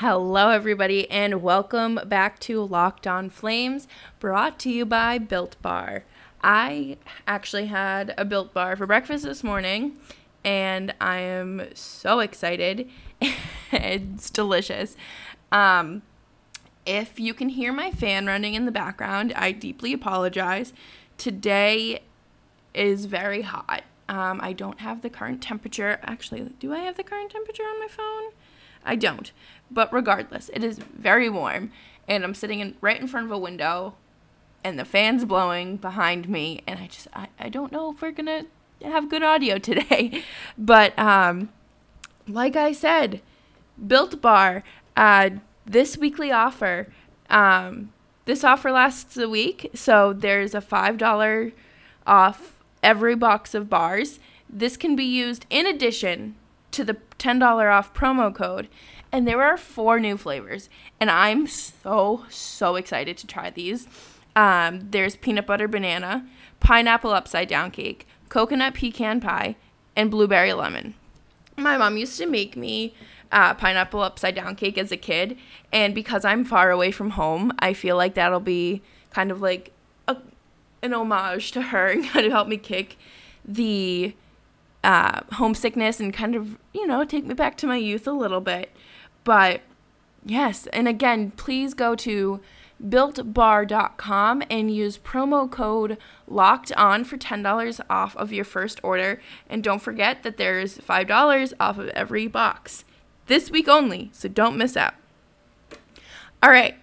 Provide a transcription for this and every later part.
Hello, everybody, and welcome back to Locked On Flames, brought to you by Built Bar. I actually had a Built Bar for breakfast this morning, and I am so excited. it's delicious. Um, if you can hear my fan running in the background, I deeply apologize. Today is very hot. Um, I don't have the current temperature. Actually, do I have the current temperature on my phone? I don't. But regardless, it is very warm, and I'm sitting in right in front of a window, and the fan's blowing behind me, and I just I, I don't know if we're gonna have good audio today. but um, like I said, Built Bar, uh, this weekly offer. Um, this offer lasts a week, so there's a five dollar off every box of bars. This can be used in addition to the $10 off promo code. And there are four new flavors. And I'm so, so excited to try these. Um, there's peanut butter banana, pineapple upside down cake, coconut pecan pie, and blueberry lemon. My mom used to make me uh, pineapple upside down cake as a kid. And because I'm far away from home, I feel like that'll be kind of like a, an homage to her and kind of help me kick the uh, homesickness and kind of, you know, take me back to my youth a little bit. But yes, and again, please go to builtbar.com and use promo code locked on for $10 off of your first order. And don't forget that there's $5 off of every box this week only, so don't miss out. All right,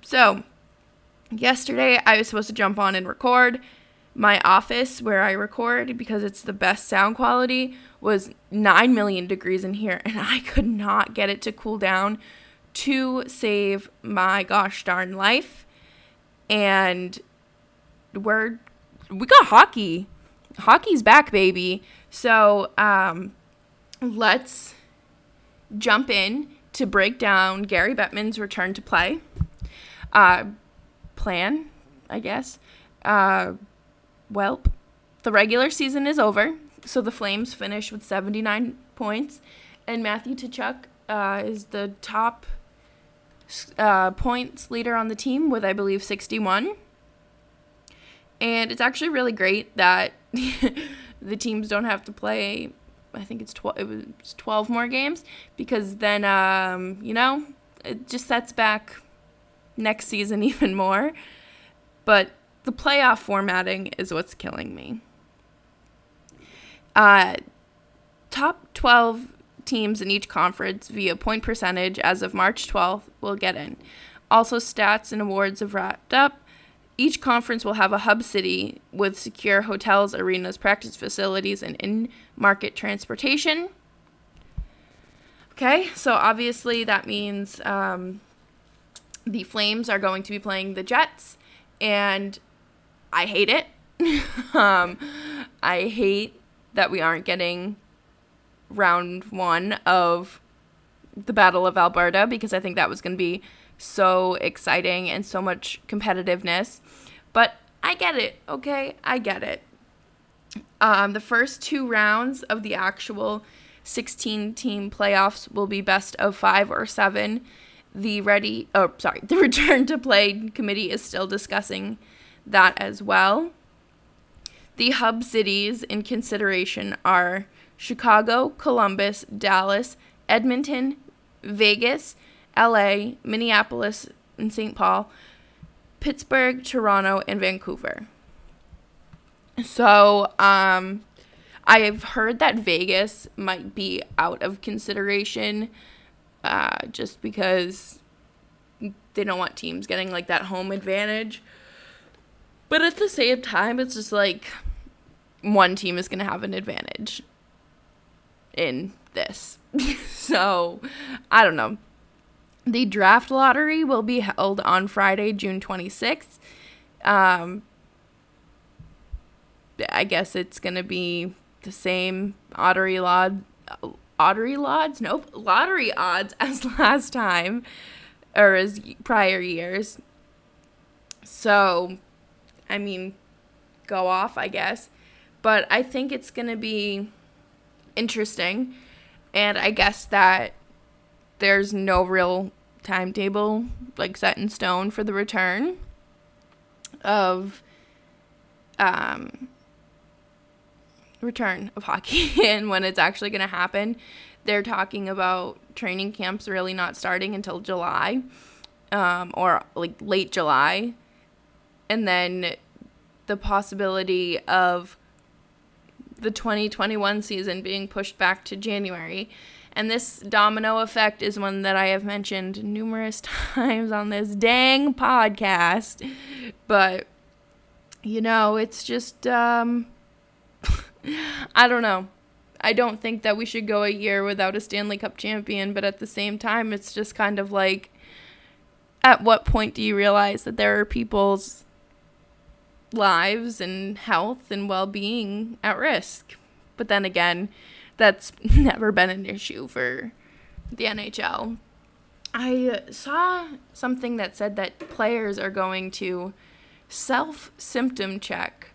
so yesterday I was supposed to jump on and record my office where I record because it's the best sound quality was 9 million degrees in here and I could not get it to cool down to save my gosh darn life. And we're we got hockey. Hockey's back, baby. So, um let's jump in to break down Gary Bettman's return to play. Uh plan, I guess. Uh well, the regular season is over, so the Flames finish with 79 points, and Matthew Tkachuk uh, is the top uh, points leader on the team with, I believe, 61. And it's actually really great that the teams don't have to play. I think it's 12. It was 12 more games because then, um, you know, it just sets back next season even more. But the playoff formatting is what's killing me. Uh, top 12 teams in each conference via point percentage as of March 12th will get in. Also, stats and awards have wrapped up. Each conference will have a hub city with secure hotels, arenas, practice facilities, and in market transportation. Okay, so obviously that means um, the Flames are going to be playing the Jets, and I hate it. um, I hate that we aren't getting round one of the Battle of Alberta because I think that was going to be so exciting and so much competitiveness. But I get it, okay? I get it. Um, the first two rounds of the actual 16 team playoffs will be best of five or seven. The ready, oh, sorry, the return to play committee is still discussing that as well. The hub cities in consideration are Chicago, Columbus, Dallas, Edmonton, Vegas, LA, Minneapolis, and St. Paul, Pittsburgh, Toronto, and Vancouver. So, um, I've heard that Vegas might be out of consideration uh, just because they don't want teams getting like that home advantage. But at the same time, it's just like one team is going to have an advantage in this. so, I don't know. The draft lottery will be held on Friday, June 26th. Um, I guess it's going to be the same lottery odds. Lottery odds? Nope. Lottery odds as last time or as prior years. So, I mean, go off, I guess. But I think it's going to be interesting. And I guess that there's no real timetable like set in stone for the return of um return of hockey and when it's actually going to happen. They're talking about training camps really not starting until July um, or like late July. And then the possibility of the 2021 season being pushed back to January. And this domino effect is one that I have mentioned numerous times on this dang podcast. But, you know, it's just, um, I don't know. I don't think that we should go a year without a Stanley Cup champion, but at the same time, it's just kind of like at what point do you realize that there are people's lives and health and well being at risk? But then again, that's never been an issue for the NHL. I saw something that said that players are going to self symptom check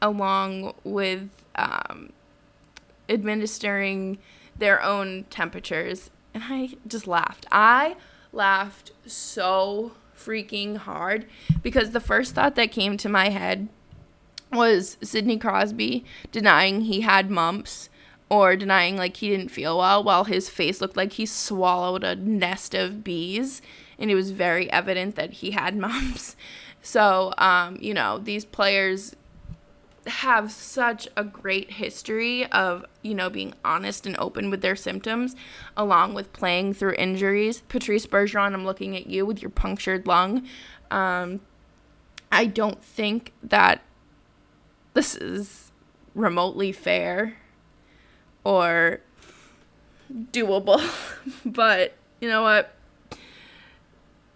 along with um, administering their own temperatures. And I just laughed. I laughed so freaking hard because the first thought that came to my head was Sidney Crosby denying he had mumps or denying like he didn't feel well while his face looked like he swallowed a nest of bees and it was very evident that he had mumps. So, um, you know, these players have such a great history of, you know, being honest and open with their symptoms, along with playing through injuries. Patrice Bergeron, I'm looking at you with your punctured lung. Um, I don't think that this is remotely fair or doable, but you know what?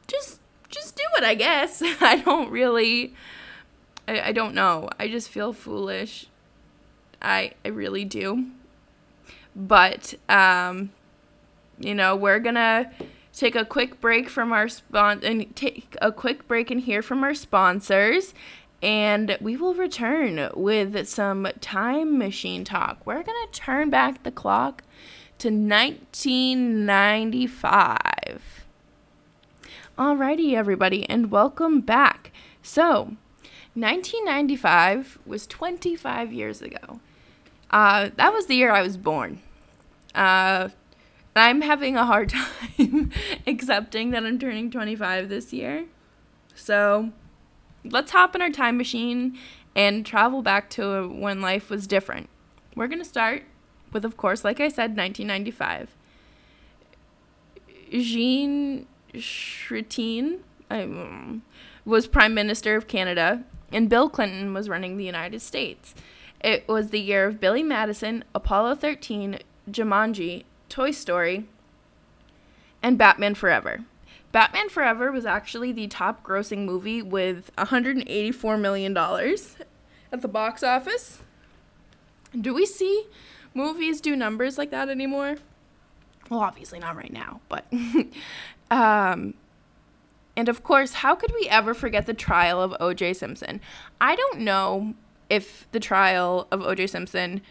Just just do it, I guess. I don't really I, I don't know. I just feel foolish. I I really do. But um you know, we're to take a quick break from our spon and take a quick break and hear from our sponsors and we will return with some time machine talk. We're to turn back the clock to 1995. Alrighty, everybody, and welcome back. So, 1995 was 25 years ago. Uh, that was the year I was born. Uh, I'm having a hard time accepting that I'm turning 25 this year. So let's hop in our time machine and travel back to when life was different. We're going to start with, of course, like I said, 1995. Jean Chrétien um, was Prime Minister of Canada and Bill Clinton was running the United States. It was the year of Billy Madison, Apollo 13, Jumanji, Toy Story, and Batman Forever. Batman Forever was actually the top grossing movie with $184 million at the box office. Do we see movies do numbers like that anymore? Well, obviously not right now, but um, and of course, how could we ever forget the trial of O.J. Simpson? I don't know if the trial of O.J. Simpson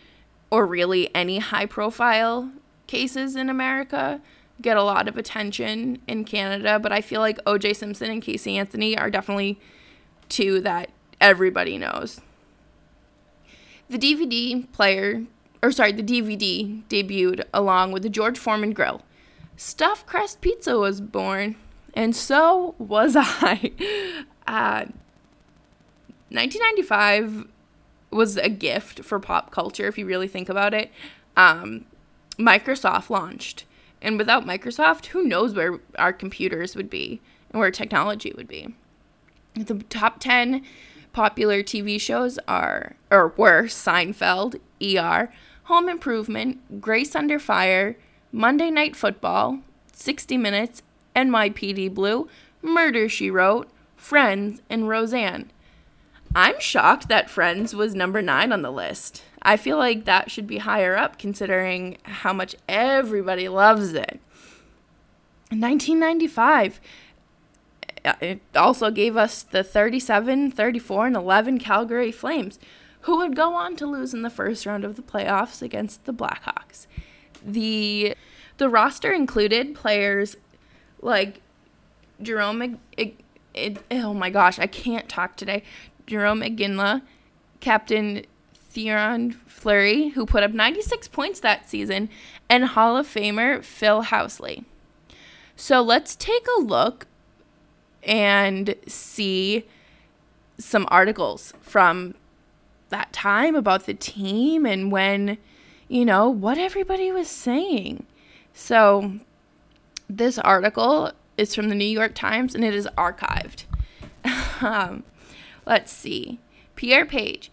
or really any high profile cases in America get a lot of attention in Canada, but I feel like O.J. Simpson and Casey Anthony are definitely two that everybody knows. The DVD player, or sorry, the DVD debuted along with the George Foreman grill. Stuffed crust pizza was born and so was I. Uh, 1995 was a gift for pop culture, if you really think about it. Um, Microsoft launched. And without Microsoft, who knows where our computers would be and where technology would be. The top 10 popular TV shows are, or were Seinfeld, ER, Home Improvement, Grace Under Fire, Monday Night Football, 60 Minutes, NYPD Blue, Murder She Wrote, Friends, and Roseanne. I'm shocked that Friends was number nine on the list. I feel like that should be higher up considering how much everybody loves it. 1995, uh, it also gave us the 37, 34, and 11 Calgary Flames, who would go on to lose in the first round of the playoffs against the Blackhawks. The The roster included players like Jerome. It, it, oh my gosh, I can't talk today. Jarome Iginla, Captain Theoren Fleury, who put up 96 points that season, and Hall of Famer Phil Housley. So let's take a look and see some articles from that time about the team and when, you know, what everybody was saying. So this article is from the New York Times and it is archived. um, let's see. Pierre Page,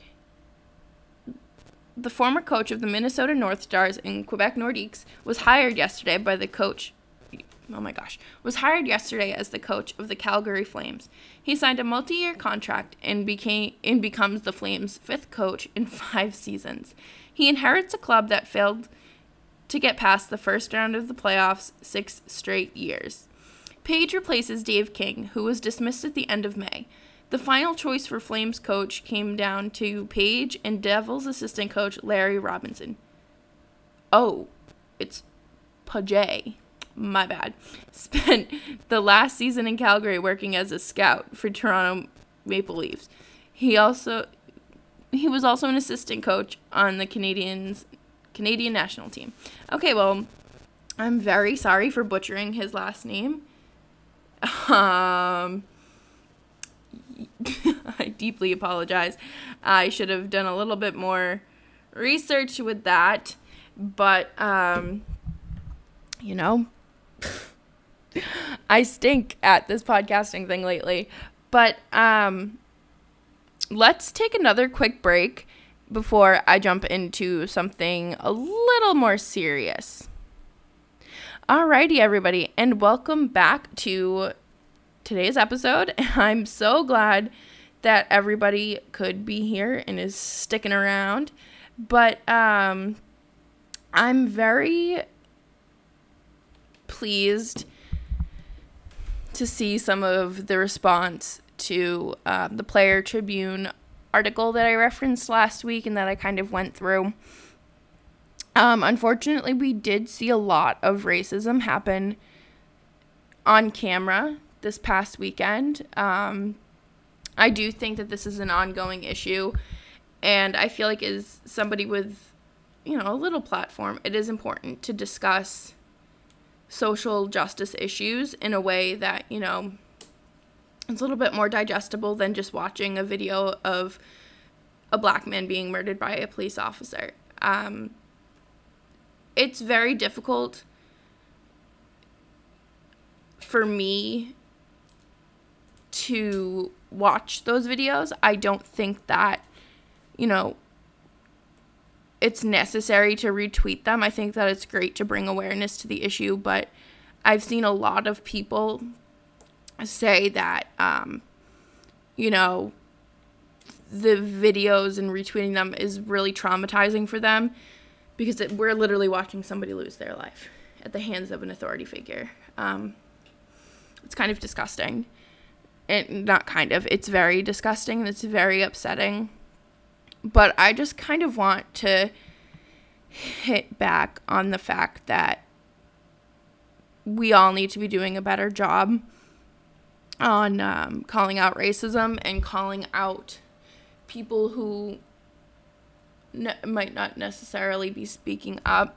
the former coach of the Minnesota North Stars and Quebec Nordiques, was hired yesterday by the coach oh my gosh, was hired yesterday as the coach of the Calgary Flames. He signed a multi-year contract and became and becomes the Flames' fifth coach in 5 seasons. He inherits a club that failed to get past the first round of the playoffs 6 straight years. Page replaces Dave King, who was dismissed at the end of May. The final choice for Flames coach came down to Page and Devils assistant coach Larry Robinson. Oh, it's Pajay my bad, spent the last season in Calgary working as a scout for Toronto Maple Leafs. He also he was also an assistant coach on the Canadians Canadian national team. Okay, well, I'm very sorry for butchering his last name. Um I deeply apologize. I should have done a little bit more research with that, but um you know, I stink at this podcasting thing lately. But um let's take another quick break before I jump into something a little more serious. Alrighty, everybody, and welcome back to today's episode. I'm so glad that everybody could be here and is sticking around. But um, I'm very pleased to see some of the response to um, the Player Tribune article that I referenced last week and that I kind of went through. Um, unfortunately, we did see a lot of racism happen on camera this past weekend. Um, I do think that this is an ongoing issue, and I feel like as somebody with, you know, a little platform, it is important to discuss social justice issues in a way that, you know, it's a little bit more digestible than just watching a video of a black man being murdered by a police officer. Um, it's very difficult for me to watch those videos. I don't think that, you know, it's necessary to retweet them. I think that it's great to bring awareness to the issue, but I've seen a lot of people say that, um, you know, the videos and retweeting them is really traumatizing for them because it, we're literally watching somebody lose their life at the hands of an authority figure. Um, it's kind of disgusting. And not kind of, it's very disgusting and it's very upsetting. But I just kind of want to hit back on the fact that we all need to be doing a better job on um, calling out racism and calling out people who ne- might not necessarily be speaking up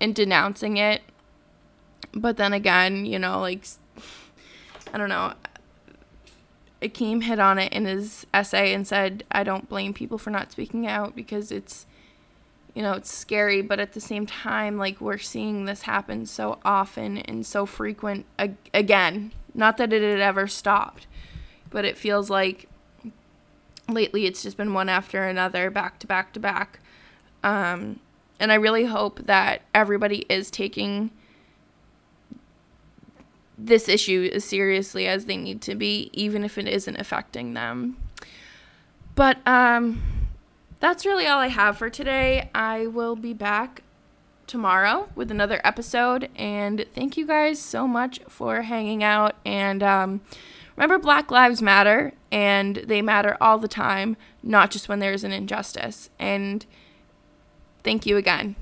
and denouncing it. But then again, you know, like, I don't know. Akim hit on it in his essay and said, I don't blame people for not speaking out because it's, you know, it's scary, but at the same time, like, we're seeing this happen so often and so frequent ag- again. Not that it had ever stopped, but it feels like lately it's just been one after another, back to back to back. Um, and I really hope that everybody is taking this issue as seriously as they need to be, even if it isn't affecting them. But um, that's really all I have for today. I will be back tomorrow with another episode. And thank you guys so much for hanging out. And um, remember, Black Lives Matter, and they matter all the time, not just when there's an injustice. And thank you again.